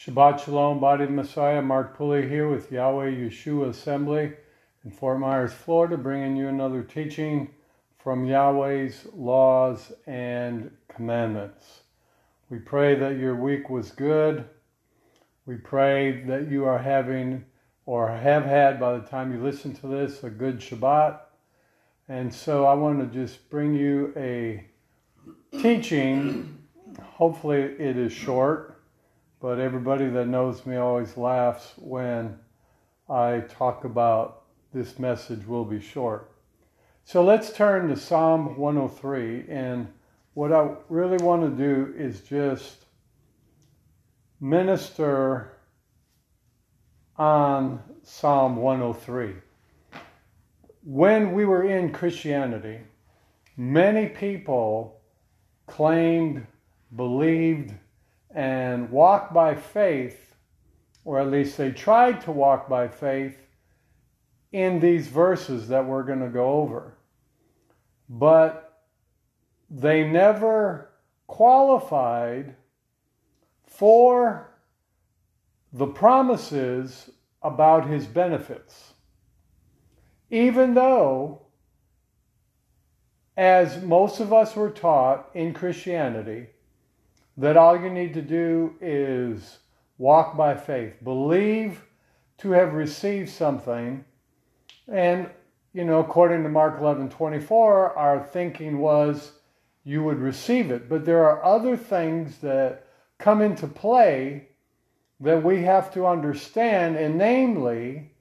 Shabbat Shalom, Body of Messiah. Mark Pulley here with Yahweh Yeshua Assembly in Fort Myers, Florida, bringing you another teaching from Yahweh's laws and commandments. We pray that your week was good. We pray that you are having or have had by the time you listen to this a good Shabbat. And so I want to just bring you a teaching. Hopefully, it is short but everybody that knows me always laughs when I talk about this message will be short. So let's turn to Psalm 103. And what I really want to do is just minister on Psalm 103. When we were in Christianity, many people claimed, believed, and walk by faith, or at least they tried to walk by faith in these verses that we're going to go over. But they never qualified for the promises about his benefits. Even though, as most of us were taught in Christianity, that all you need to do is walk by faith, believe to have received something. And, you know, according to Mark 11 24, our thinking was you would receive it. But there are other things that come into play that we have to understand, and namely,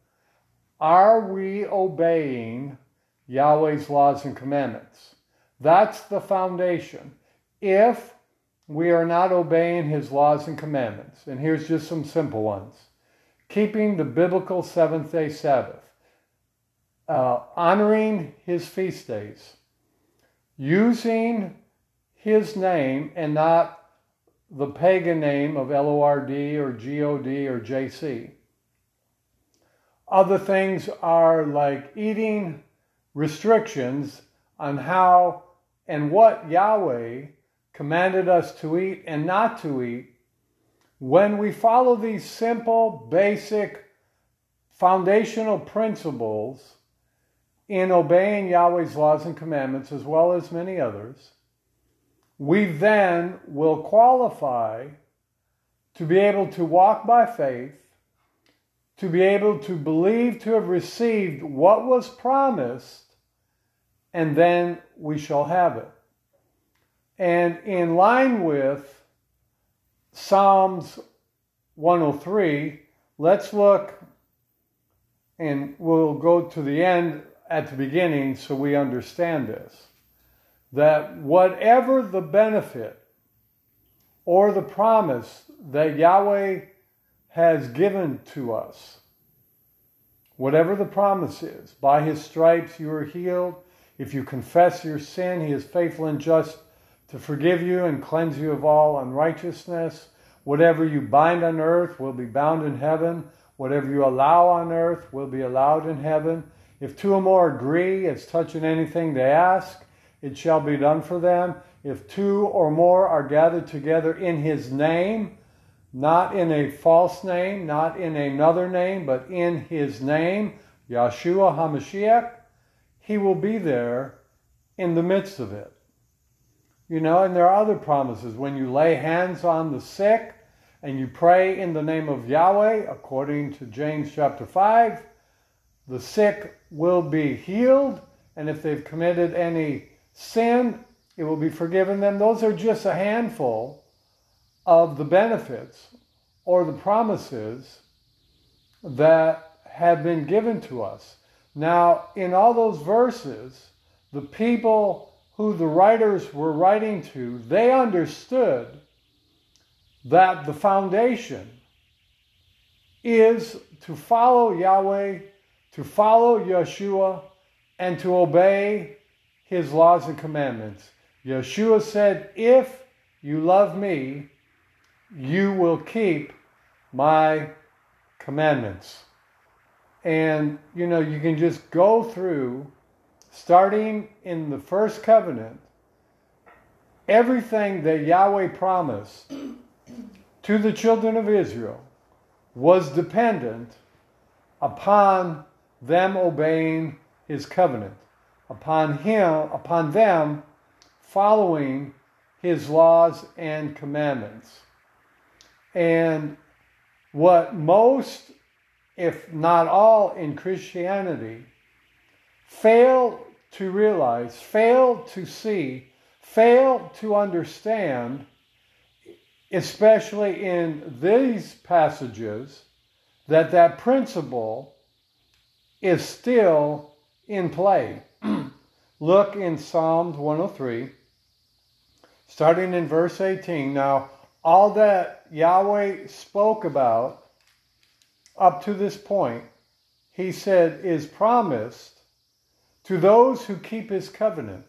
are we obeying Yahweh's laws and commandments? That's the foundation. If we are not obeying his laws and commandments. And here's just some simple ones keeping the biblical seventh day Sabbath, uh, honoring his feast days, using his name and not the pagan name of LORD or GOD or JC. Other things are like eating restrictions on how and what Yahweh commanded us to eat and not to eat, when we follow these simple, basic, foundational principles in obeying Yahweh's laws and commandments, as well as many others, we then will qualify to be able to walk by faith, to be able to believe to have received what was promised, and then we shall have it. And in line with Psalms 103, let's look and we'll go to the end at the beginning so we understand this. That whatever the benefit or the promise that Yahweh has given to us, whatever the promise is, by his stripes you are healed. If you confess your sin, he is faithful and just to forgive you and cleanse you of all unrighteousness. Whatever you bind on earth will be bound in heaven. Whatever you allow on earth will be allowed in heaven. If two or more agree as touching anything they ask, it shall be done for them. If two or more are gathered together in his name, not in a false name, not in another name, but in his name, Yeshua HaMashiach, he will be there in the midst of it. You know, and there are other promises. When you lay hands on the sick and you pray in the name of Yahweh, according to James chapter 5, the sick will be healed. And if they've committed any sin, it will be forgiven them. Those are just a handful of the benefits or the promises that have been given to us. Now, in all those verses, the people who the writers were writing to, they understood that the foundation is to follow Yahweh, to follow Yeshua, and to obey his laws and commandments. Yeshua said, If you love me, you will keep my commandments. And, you know, you can just go through starting in the first covenant, everything that Yahweh promised to the children of Israel was dependent upon them obeying his covenant, upon him, upon them following his laws and commandments. And what most, if not all, in Christianity fail to realize, fail to see, fail to understand, especially in these passages, that that principle is still in play. Look in Psalms 103, starting in verse 18. Now, all that Yahweh spoke about up to this point, he said, is promised to those who keep his covenant.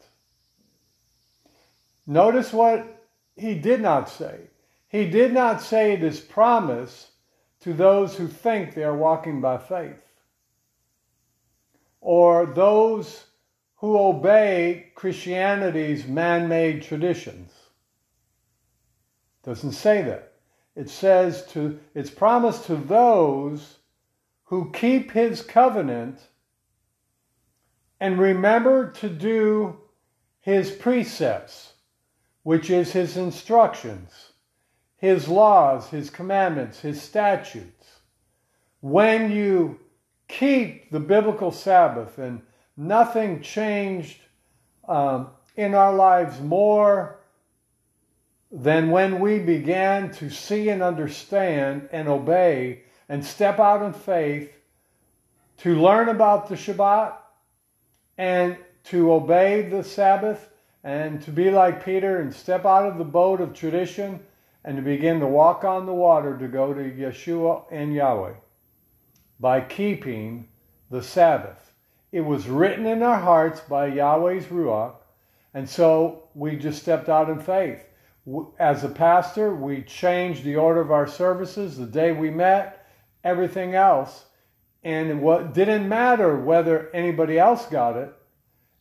Notice what he did not say. He did not say it is promise to those who think they are walking by faith or those who obey Christianity's man made traditions. Doesn't say that. It says to it's promised to those who keep his covenant and remember to do his precepts, which is his instructions, his laws, his commandments, his statutes. When you keep the biblical Sabbath, and nothing changed um, in our lives more than when we began to see and understand and obey and step out in faith to learn about the Shabbat and to obey the Sabbath and to be like Peter and step out of the boat of tradition and to begin to walk on the water to go to Yeshua and Yahweh by keeping the Sabbath. It was written in our hearts by Yahweh's Ruach, and so we just stepped out in faith. As a pastor, we changed the order of our services the day we met, everything else. And what didn't matter whether anybody else got it,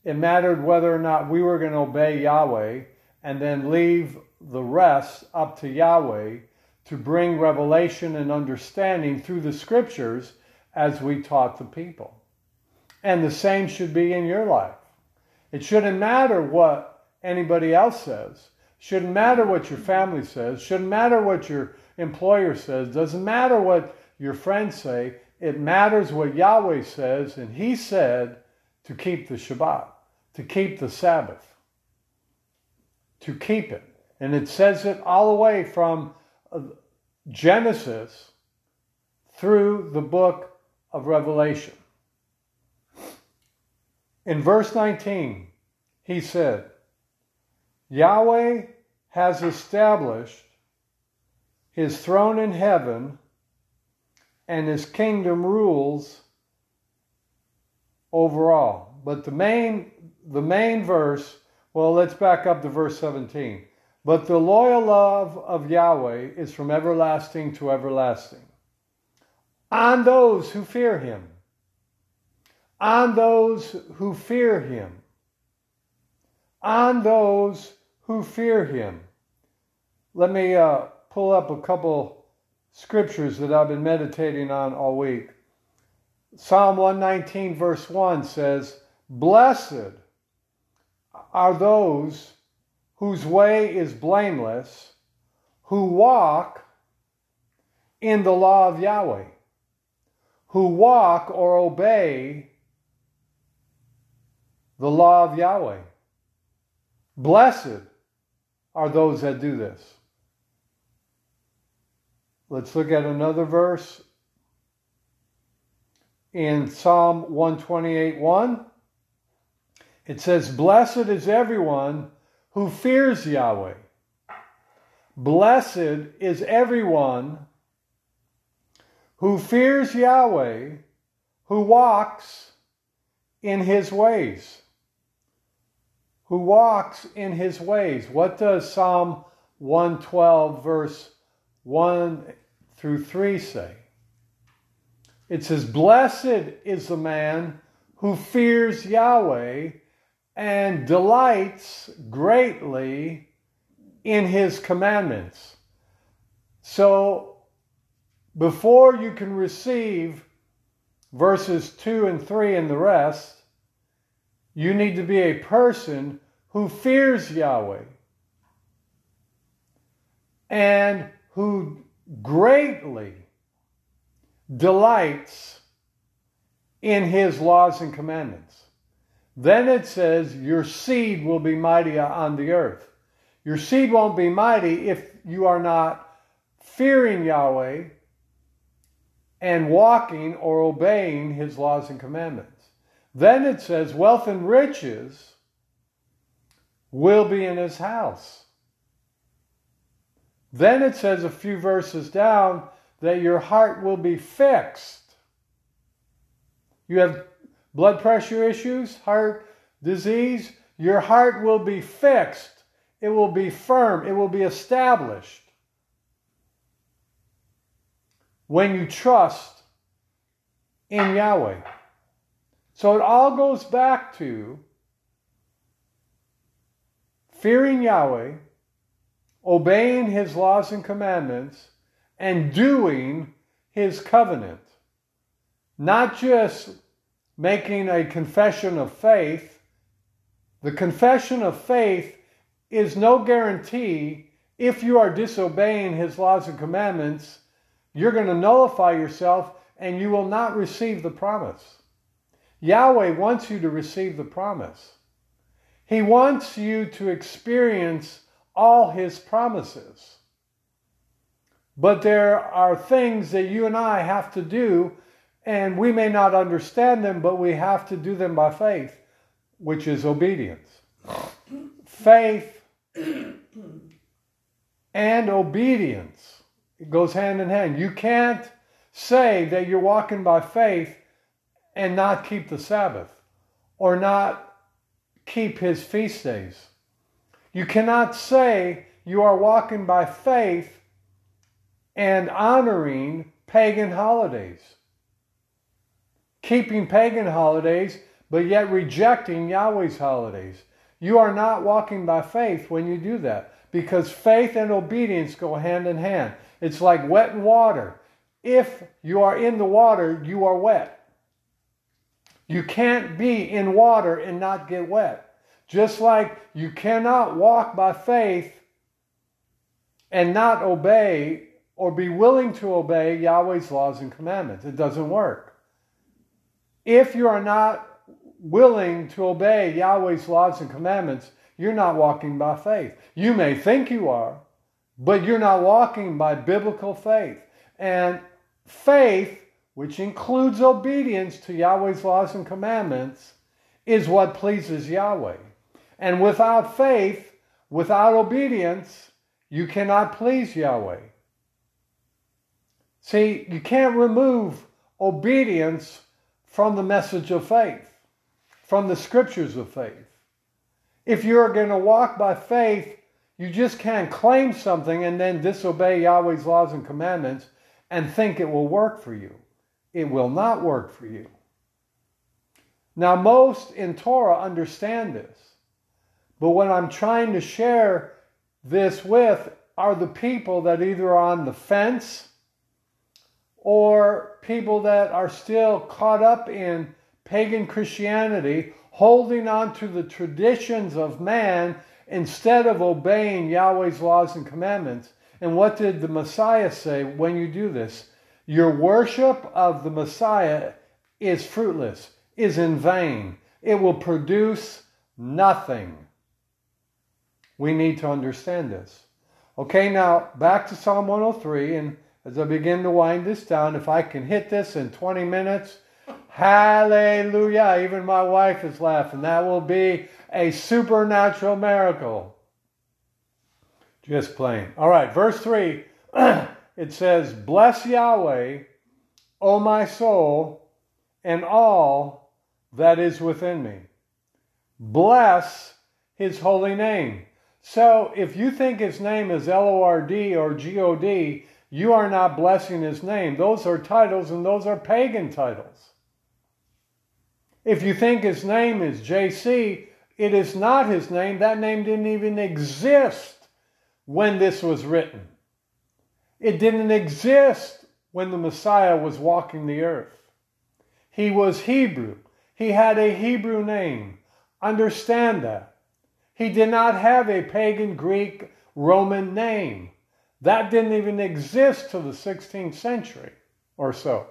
it mattered whether or not we were going to obey Yahweh and then leave the rest up to Yahweh to bring revelation and understanding through the scriptures as we taught the people. And the same should be in your life. It shouldn't matter what anybody else says. Shouldn't matter what your family says. Shouldn't matter what your employer says. Doesn't matter what your friends say. It matters what Yahweh says, and He said to keep the Shabbat, to keep the Sabbath, to keep it. And it says it all the way from uh, Genesis through the book of Revelation. In verse 19, he said, Yahweh has established his throne in heaven and his kingdom rules overall. But the main the main verse, well, let's back up to verse 17. But the loyal love of Yahweh is from everlasting to everlasting on those who fear him. On those who fear him. On those who fear him. Let me uh, pull up a couple scriptures that I've been meditating on all week. Psalm 119, verse 1 says, Blessed are those whose way is blameless, who walk in the law of Yahweh who walk or obey the law of Yahweh. Blessed are those that do this. Let's look at another verse in Psalm 128 1. It says, Blessed is everyone who fears Yahweh. Blessed is everyone who fears Yahweh, who walks in his ways. Who walks in his ways. What does Psalm 112, verse 1 through 3 say? It says, Blessed is the man who fears Yahweh and delights greatly in his commandments. So before you can receive verses 2 and 3 and the rest, you need to be a person who fears Yahweh and who greatly delights in his laws and commandments. Then it says, Your seed will be mighty on the earth. Your seed won't be mighty if you are not fearing Yahweh and walking or obeying his laws and commandments. Then it says, Wealth and riches will be in his house. Then it says a few verses down that your heart will be fixed. You have blood pressure issues, heart disease, your heart will be fixed. It will be firm. It will be established. When you trust in Yahweh. So it all goes back to fearing Yahweh, obeying his laws and commandments, and doing his covenant. Not just making a confession of faith. The confession of faith is no guarantee if you are disobeying his laws and commandments, you're going to nullify yourself and you will not receive the promise. Yahweh wants you to receive the promise. He wants you to experience all his promises. But there are things that you and I have to do and we may not understand them, but we have to do them by faith, which is obedience. faith and obedience it goes hand in hand. You can't say that you're walking by faith and not keep the Sabbath or not keep his feast days. You cannot say you are walking by faith and honoring pagan holidays keeping pagan holidays, but yet rejecting Yahweh's holidays. You are not walking by faith when you do that because faith and obedience go hand in hand. It's like wet and water. If you are in the water, you are wet. You can't be in water and not get wet. Just like you cannot walk by faith and not obey or be willing to obey Yahweh's laws and commandments. It doesn't work if you are not willing to obey Yahweh's laws and commandments, you're not walking by faith. You may think you are, but you're not walking by biblical faith. And faith, which includes obedience to Yahweh's laws and commandments, is what pleases Yahweh. And without faith, without obedience, you cannot please Yahweh. See, you can't remove obedience from the message of faith, from the scriptures of faith. If you're going to walk by faith, you just can't claim something and then disobey Yahweh's laws and commandments and think it will work for you. It will not work for you. Now, most in Torah understand this, but what I'm trying to share this with are the people that either are on the fence or people that are still caught up in pagan Christianity, holding on to the traditions of man instead of obeying Yahweh's laws and commandments. And what did the Messiah say when you do this? Your worship of the Messiah is fruitless, is in vain. It will produce nothing. We need to understand this. Okay, now back to Psalm 103 and as I begin to wind this down, if I can hit this in 20 minutes, hallelujah. Even my wife is laughing. That will be a supernatural miracle. Just plain. All right, verse 3 it says, Bless Yahweh, O my soul, and all that is within me. Bless his holy name. So if you think his name is L O R D or G O D, you are not blessing his name. Those are titles and those are pagan titles. If you think his name is JC, it is not his name. That name didn't even exist when this was written. It didn't exist when the Messiah was walking the earth. He was Hebrew. He had a Hebrew name. Understand that. He did not have a pagan Greek Roman name. That didn't even exist till the 16th century or so.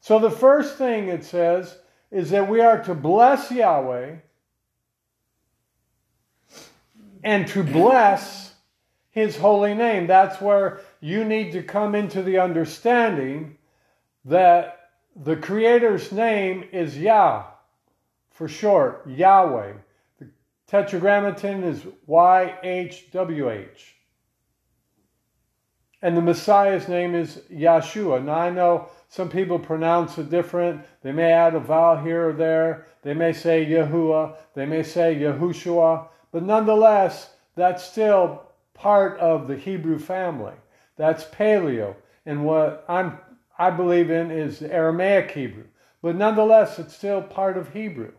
So the first thing it says is that we are to bless Yahweh and to bless his holy name. That's where you need to come into the understanding that the Creator's name is Yah for short, Yahweh. The Tetragrammaton is YHWH. And the Messiah's name is Yeshua. Now I know some people pronounce it different. They may add a vowel here or there. They may say Yahuwah. They may say Yahushua. But nonetheless, that's still part of the Hebrew family. That's Paleo. And what I'm, I believe in is Aramaic Hebrew. But nonetheless, it's still part of Hebrew.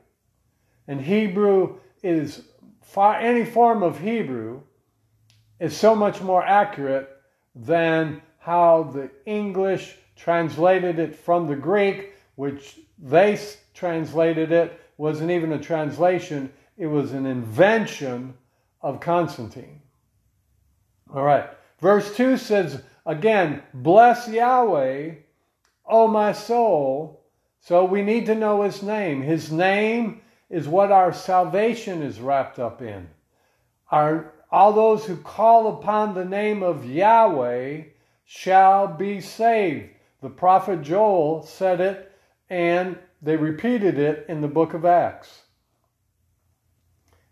And Hebrew is, any form of Hebrew is so much more accurate than how the English translated it from the Greek, which they translated it, wasn't even a translation, it was an invention of Constantine. All right. Verse 2 says, again, bless Yahweh, O my soul. So we need to know his name. His name is what our salvation is wrapped up in. Our, all those who call upon the name of Yahweh shall be saved. The prophet Joel said it, and they repeated it in the book of Acts.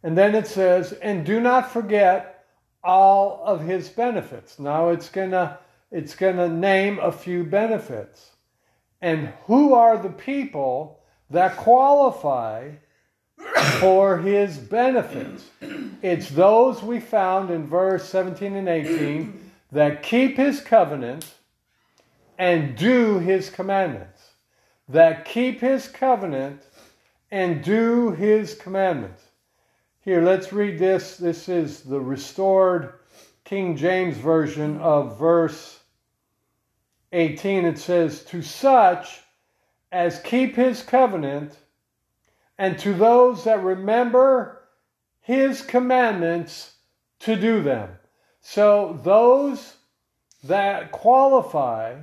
And then it says, and do not forget all of his benefits. Now it's gonna it's gonna name a few benefits. And who are the people that qualify for his benefits? It's those we found in verse 17 and 18 that keep his covenant and do his commandments. That keep his covenant and do his commandments. Here, let's read this. This is the restored King James Version of verse 18. It says, To such as keep his covenant, and to those that remember his commandments to do them. So, those that qualify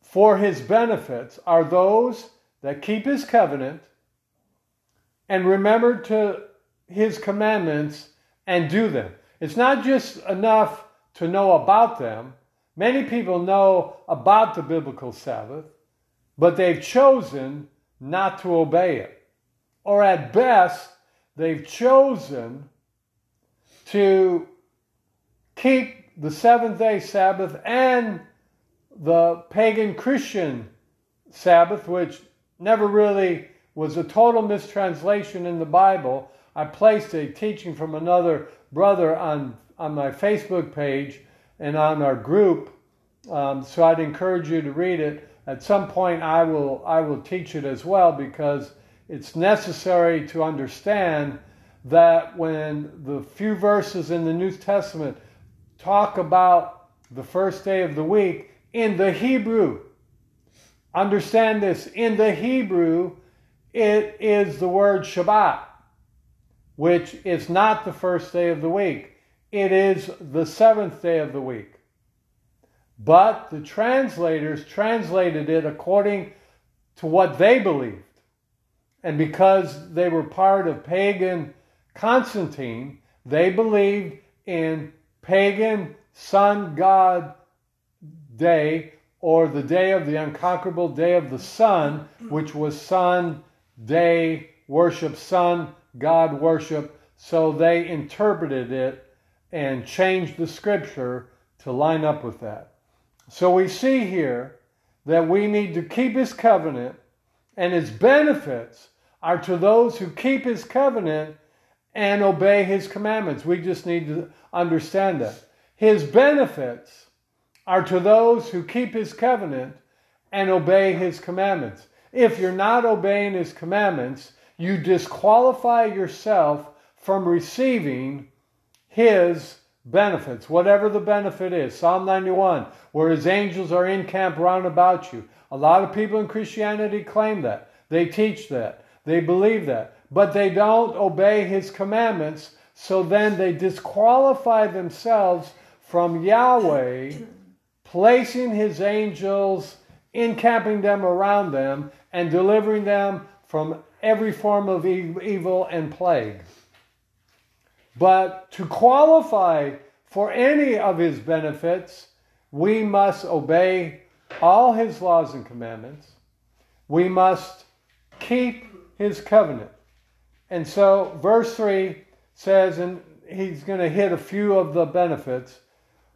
for his benefits are those that keep his covenant and remember to his commandments and do them. It's not just enough to know about them. Many people know about the biblical Sabbath, but they've chosen not to obey it. Or at best, they've chosen to keep the seventh day Sabbath and the pagan Christian Sabbath, which never really was a total mistranslation in the Bible I placed a teaching from another brother on, on my Facebook page and on our group. Um, so I'd encourage you to read it. At some point, I will, I will teach it as well because it's necessary to understand that when the few verses in the New Testament talk about the first day of the week in the Hebrew, understand this in the Hebrew, it is the word Shabbat which is not the first day of the week. It is the seventh day of the week. But the translators translated it according to what they believed. And because they were part of pagan Constantine, they believed in pagan sun god day or the day of the unconquerable day of the sun, which was sun, day, worship, sun, God worship, so they interpreted it and changed the scripture to line up with that. So we see here that we need to keep his covenant, and his benefits are to those who keep his covenant and obey his commandments. We just need to understand that. His benefits are to those who keep his covenant and obey his commandments. If you're not obeying his commandments, you disqualify yourself from receiving his benefits, whatever the benefit is. Psalm 91, where his angels are in camp round about you. A lot of people in Christianity claim that. They teach that. They believe that. But they don't obey his commandments, so then they disqualify themselves from Yahweh placing his angels, encamping them around them, and delivering them from every form of evil and plague. But to qualify for any of his benefits, we must obey all his laws and commandments. We must keep his covenant. And so, verse 3 says, and he's going to hit a few of the benefits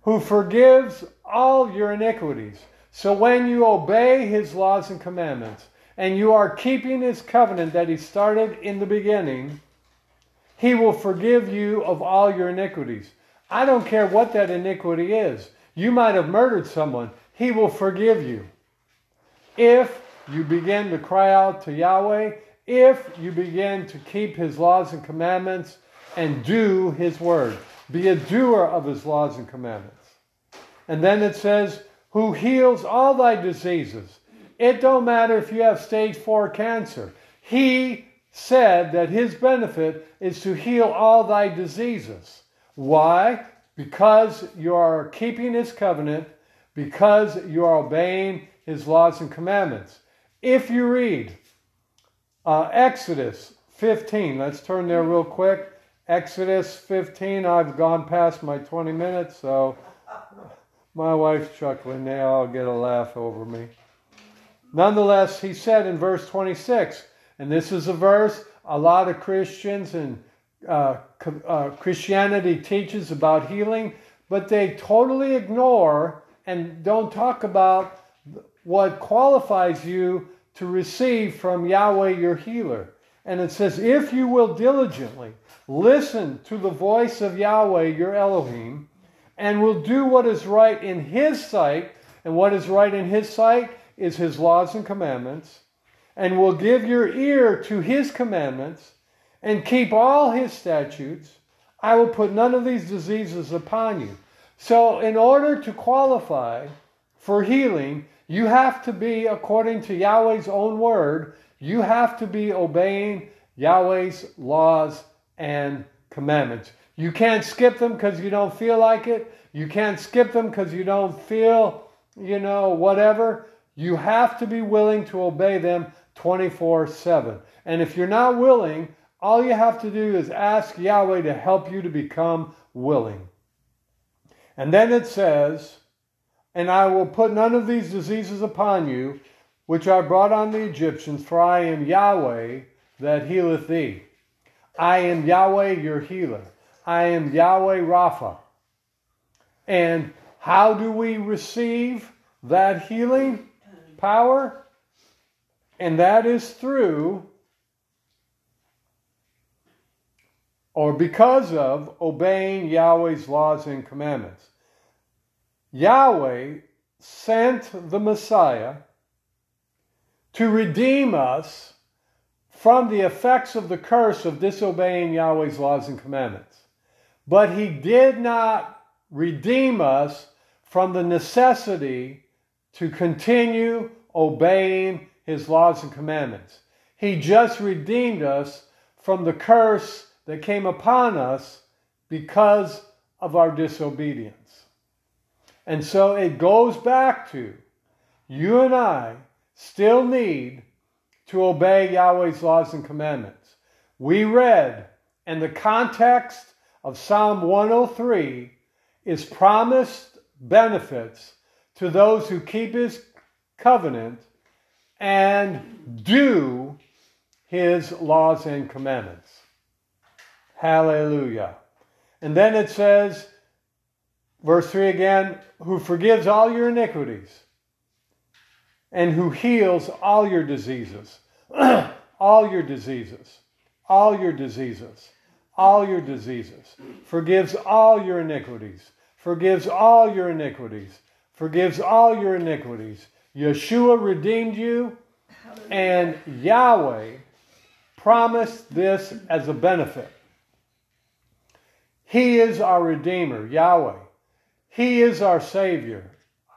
who forgives all your iniquities. So when you obey his laws and commandments, and you are keeping his covenant that he started in the beginning, he will forgive you of all your iniquities. I don't care what that iniquity is. You might have murdered someone, he will forgive you. If you begin to cry out to Yahweh, if you begin to keep his laws and commandments and do his word, be a doer of his laws and commandments. And then it says, who heals all thy diseases. It don't matter if you have stage four cancer. He said that his benefit is to heal all thy diseases. Why? Because you are keeping his covenant, because you are obeying his laws and commandments. If you read uh, Exodus 15, let's turn there real quick. Exodus 15, I've gone past my 20 minutes, so my wife's chuckling. They all get a laugh over me. Nonetheless, he said in verse 26, and this is a verse a lot of Christians and uh, uh, Christianity teaches about healing, but they totally ignore and don't talk about what qualifies you to receive from Yahweh your healer. And it says, if you will diligently listen to the voice of Yahweh your Elohim, and will do what is right in his sight. And what is right in his sight is his laws and commandments. And will give your ear to his commandments and keep all his statutes. I will put none of these diseases upon you. So, in order to qualify for healing, you have to be, according to Yahweh's own word, you have to be obeying Yahweh's laws and commandments. You can't skip them because you don't feel like it. You can't skip them because you don't feel, you know, whatever. You have to be willing to obey them 24 7. And if you're not willing, all you have to do is ask Yahweh to help you to become willing. And then it says, And I will put none of these diseases upon you, which I brought on the Egyptians, for I am Yahweh that healeth thee. I am Yahweh your healer. I am Yahweh Rapha. And how do we receive that healing power? And that is through or because of obeying Yahweh's laws and commandments. Yahweh sent the Messiah to redeem us from the effects of the curse of disobeying Yahweh's laws and commandments. But he did not redeem us from the necessity to continue obeying his laws and commandments. He just redeemed us from the curse that came upon us because of our disobedience. And so it goes back to you and I still need to obey Yahweh's laws and commandments. We read, and the context of Psalm 103 is promised benefits to those who keep his covenant and do his laws and commandments. Hallelujah. And then it says, verse 3 again, who forgives all your iniquities and who heals all your diseases. all your diseases. All your diseases all your diseases, forgives all your iniquities, forgives all your iniquities, forgives all your iniquities. Yeshua redeemed you, and Yahweh promised this as a benefit. He is our Redeemer, Yahweh. He is our Savior.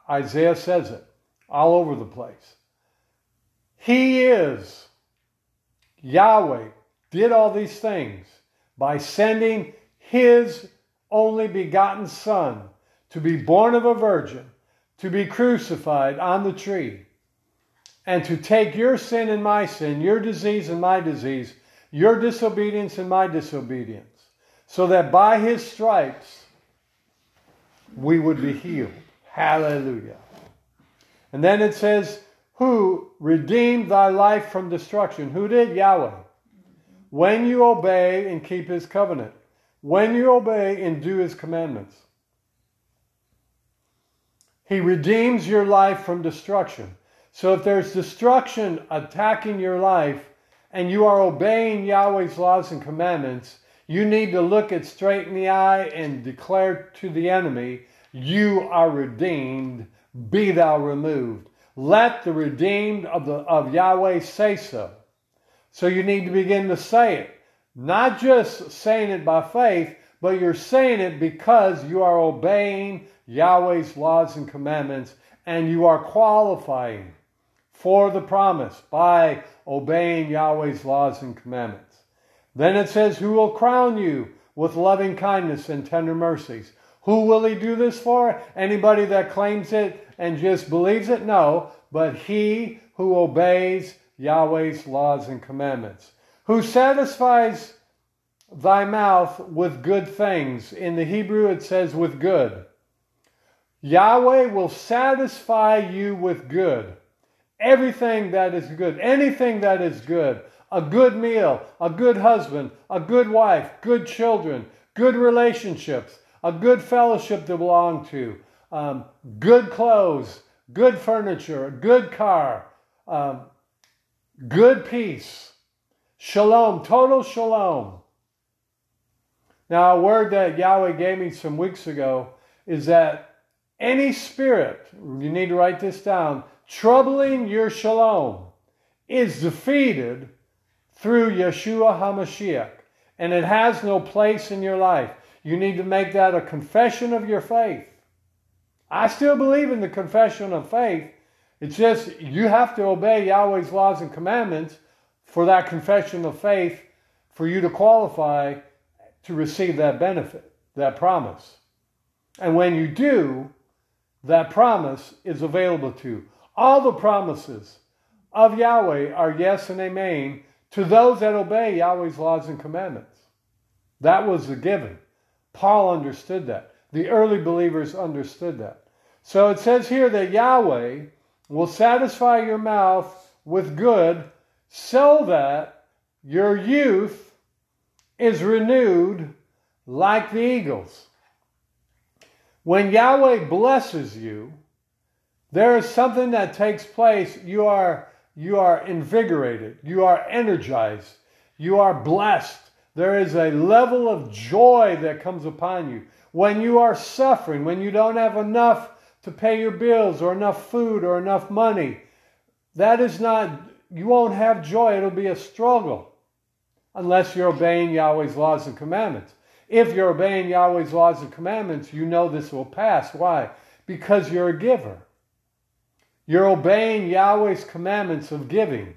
Isaiah says it all over the place. He is Yahweh, did all these things by sending His only begotten Son to be born of a virgin, to be crucified on the tree, and to take your sin and my sin, your disease and my disease, your disobedience and my disobedience, so that by his stripes we would be healed. Hallelujah. And then it says, Who redeemed thy life from destruction? Who did? Yahweh. When you obey and keep his covenant, when you obey and do his commandments. He redeems your life from destruction. So if there's destruction attacking your life and you are obeying Yahweh's laws and commandments, you need to look it straight in the eye and declare to the enemy, You are redeemed, be thou removed. Let the redeemed of, the, of Yahweh say so. So you need to begin to say it. Not just saying it by faith, but you're saying it because you are obeying Yahweh's laws and commandments and you are qualifying for the promise by obeying Yahweh's laws and commandments. Then it says, Who will crown you with loving kindness and tender mercies? Who will he do this for? Anybody that claims it and just believes it? No, but he who obeys Yahweh's laws and commandments. Who satisfies thy mouth with good things. In the Hebrew it says with good. Yahweh will satisfy you with good. Everything that is good, anything that is good, a good meal, a good husband, a good wife, good children, good relationships, a good fellowship to belong to, um, good clothes, good furniture, a good car, um, good peace, shalom, total shalom. Now, a word that Yahweh gave me some weeks ago is that any spirit, you need to write this down, troubling your shalom is defeated through Yeshua HaMashiach, and it has no place in your life. You need to make that a confession of your faith. I still believe in the confession of faith. It's just you have to obey Yahweh's laws and commandments for that confession of faith for you to qualify to receive that benefit, that promise. And when you do, that promise is available to you. All the promises of Yahweh are yes and amen to those that obey Yahweh's laws and commandments. That was the given. Paul understood that. The early believers understood that. So it says here that Yahweh will satisfy your mouth with good so that your youth is renewed like the eagles. When Yahweh blesses you, there is something that takes place. You are, you are invigorated. You are energized. You are blessed. There is a level of joy that comes upon you. When you are suffering, when you don't have enough to pay your bills or enough food or enough money, that is not, you won't have joy. It'll be a struggle unless you're obeying Yahweh's laws and commandments. If you're obeying Yahweh's laws and commandments, you know this will pass. Why? Because you're a giver. You're obeying Yahweh's commandments of giving.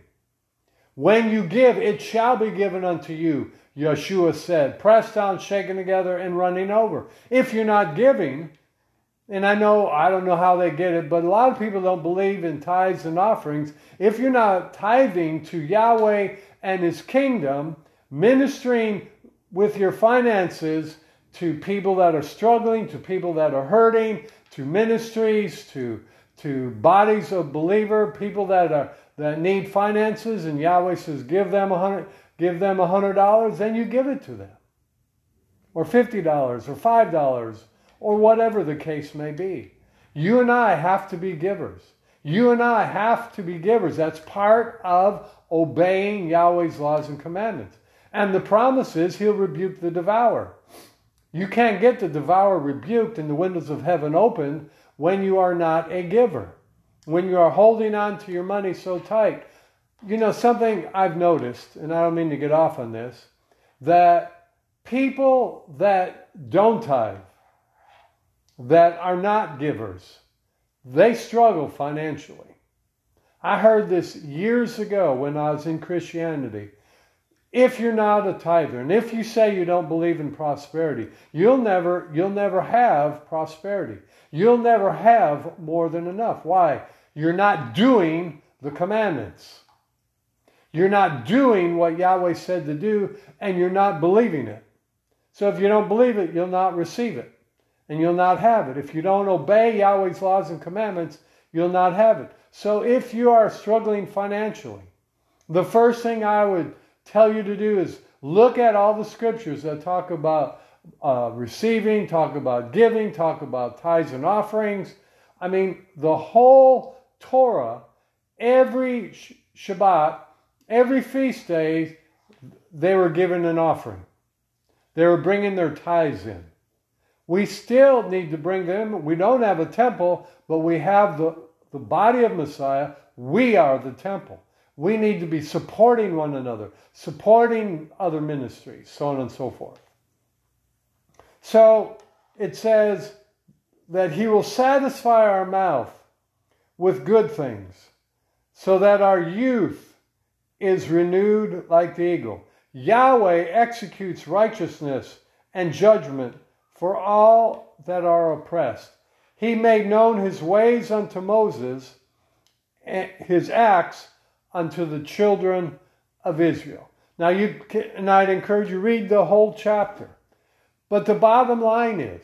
When you give, it shall be given unto you, Yeshua said, pressed down, shaken together, and running over. If you're not giving, and I know, I don't know how they get it, but a lot of people don't believe in tithes and offerings. If you're not tithing to Yahweh and His kingdom, ministering with your finances to people that are struggling, to people that are hurting, to ministries, to to bodies of believer, people that are that need finances, and Yahweh says, give them a hundred, give them a hundred dollars, then you give it to them. Or fifty dollars, or five dollars, or whatever the case may be. You and I have to be givers. You and I have to be givers. That's part of obeying Yahweh's laws and commandments. And the promise is he'll rebuke the devourer. You can't get the devourer rebuked and the windows of heaven opened when you are not a giver, when you are holding on to your money so tight. You know, something I've noticed, and I don't mean to get off on this, that people that don't tithe, that are not givers, they struggle financially. I heard this years ago when I was in Christianity. If you're not a tither, and if you say you don't believe in prosperity, you'll never, you'll never have prosperity. You'll never have more than enough. Why? You're not doing the commandments. You're not doing what Yahweh said to do, and you're not believing it. So if you don't believe it, you'll not receive it, and you'll not have it. If you don't obey Yahweh's laws and commandments, you'll not have it. So if you are struggling financially, the first thing I would tell you to do is look at all the scriptures that talk about uh, receiving, talk about giving, talk about tithes and offerings. I mean, the whole Torah, every Shabbat, every feast day, they were given an offering. They were bringing their tithes in. We still need to bring them. We don't have a temple, but we have the, the body of Messiah. We are the temple. We need to be supporting one another, supporting other ministries, so on and so forth. So it says that He will satisfy our mouth with good things, so that our youth is renewed like the eagle. Yahweh executes righteousness and judgment for all that are oppressed. He made known his ways unto Moses, his acts unto the children of Israel. Now, you and I'd encourage you read the whole chapter. But the bottom line is,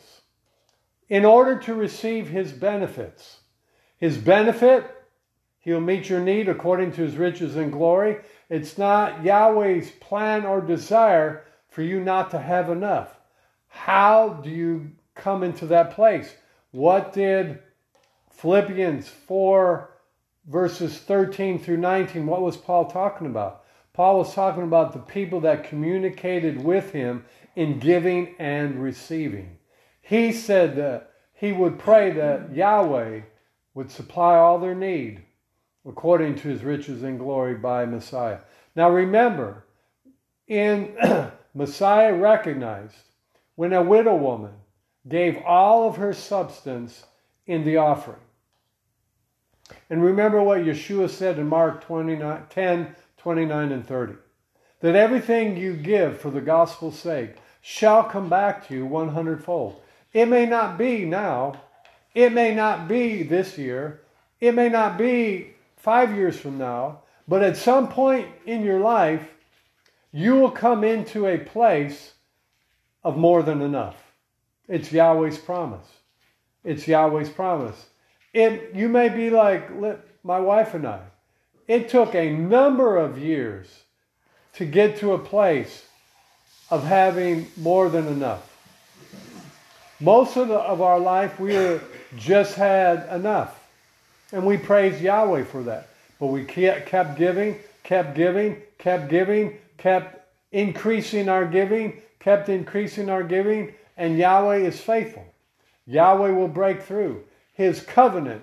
in order to receive his benefits, his benefit, he'll meet your need according to his riches and glory. It's not Yahweh's plan or desire for you not to have enough. How do you come into that place? What did Philippians 4 verses 13 through 19, what was Paul talking about? Paul was talking about the people that communicated with him in giving and receiving. He said that he would pray that Yahweh would supply all their need according to his riches and glory by Messiah. Now remember, in Messiah recognized when a widow woman gave all of her substance in the offering. And remember what Yeshua said in Mark 29, 10, 29, and 30. That everything you give for the gospel's sake shall come back to you 100 fold. It may not be now. It may not be this year. It may not be five years from now. But at some point in your life, you will come into a place of more than enough. It's Yahweh's promise. It's Yahweh's promise. It, you may be like my wife and I. It took a number of years to get to a place of having more than enough. Most of, the, of our life, we just had enough. And we praise Yahweh for that. But we kept giving, kept giving, kept giving, kept increasing our giving, kept increasing our giving, and Yahweh is faithful. Yahweh will break through. His covenant,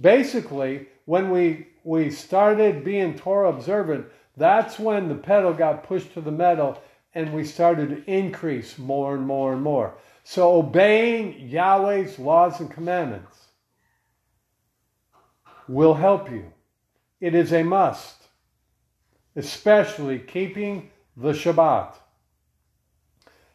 basically, when we, we started being Torah observant, that's when the pedal got pushed to the metal and we started to increase more and more and more. So obeying Yahweh's laws and commandments will help you. It is a must, especially keeping the Shabbat.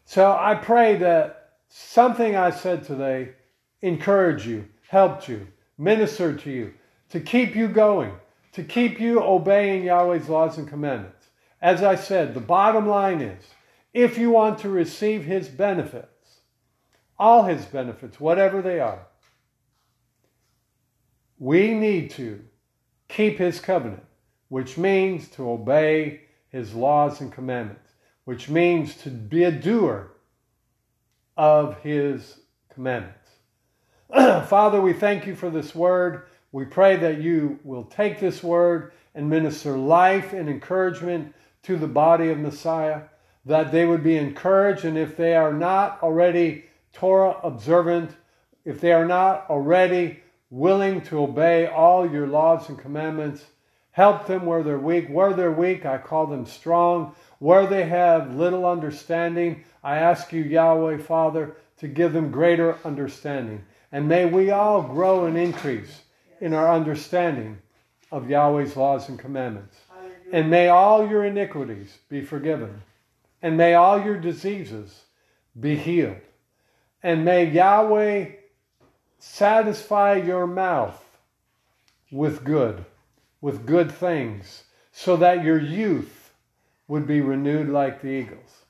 So I pray that something I said today encouraged you, helped you, ministered to you, to keep you going, to keep you obeying Yahweh's laws and commandments. As I said, the bottom line is if you want to receive His benefits, all His benefits, whatever they are, we need to keep His covenant, which means to obey His laws and commandments, which means to be a doer of His commandments. Father, we thank you for this word. We pray that you will take this word and minister life and encouragement to the body of Messiah, that they would be encouraged, and if they are not already Torah observant, if they are not already willing to obey all your laws and commandments, help them where they're weak. Where they're weak, I call them strong. Where they have little understanding, I ask you, Yahweh, Father, to give them greater understanding. And may we all grow and increase in our understanding of Yahweh's laws and commandments. And may all your iniquities be forgiven. And may all your diseases be healed. And may Yahweh satisfy your mouth with good, with good things, so that your youth would be renewed like the eagles.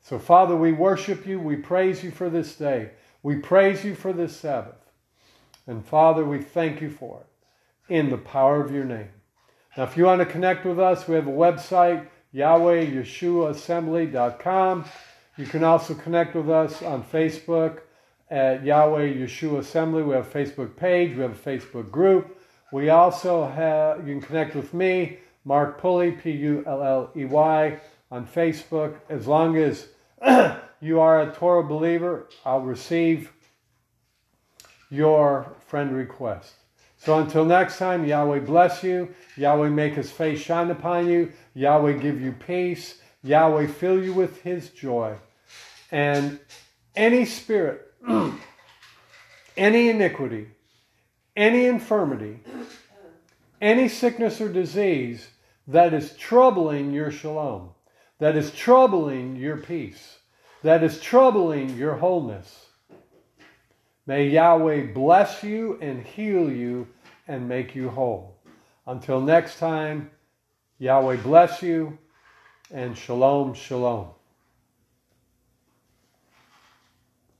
So, Father, we worship you. We praise you for this day. We praise you for this Sabbath. And, Father, we thank you for it in the power of your name. Now, if you want to connect with us, we have a website, YahwehYeshuaAssembly.com. You can also connect with us on Facebook at Yahweh Yeshua Assembly. We have a Facebook page, we have a Facebook group. We also have, you can connect with me, Mark Pulley, P U L L E Y, on Facebook. As long as you are a Torah believer, I'll receive your friend request. So until next time, Yahweh bless you. Yahweh make his face shine upon you. Yahweh give you peace. Yahweh fill you with his joy. And any spirit any iniquity, any infirmity, any sickness or disease that is troubling your shalom, that is troubling your peace, that is troubling your wholeness. May Yahweh bless you and heal you and make you whole. Until next time, Yahweh bless you and shalom, shalom.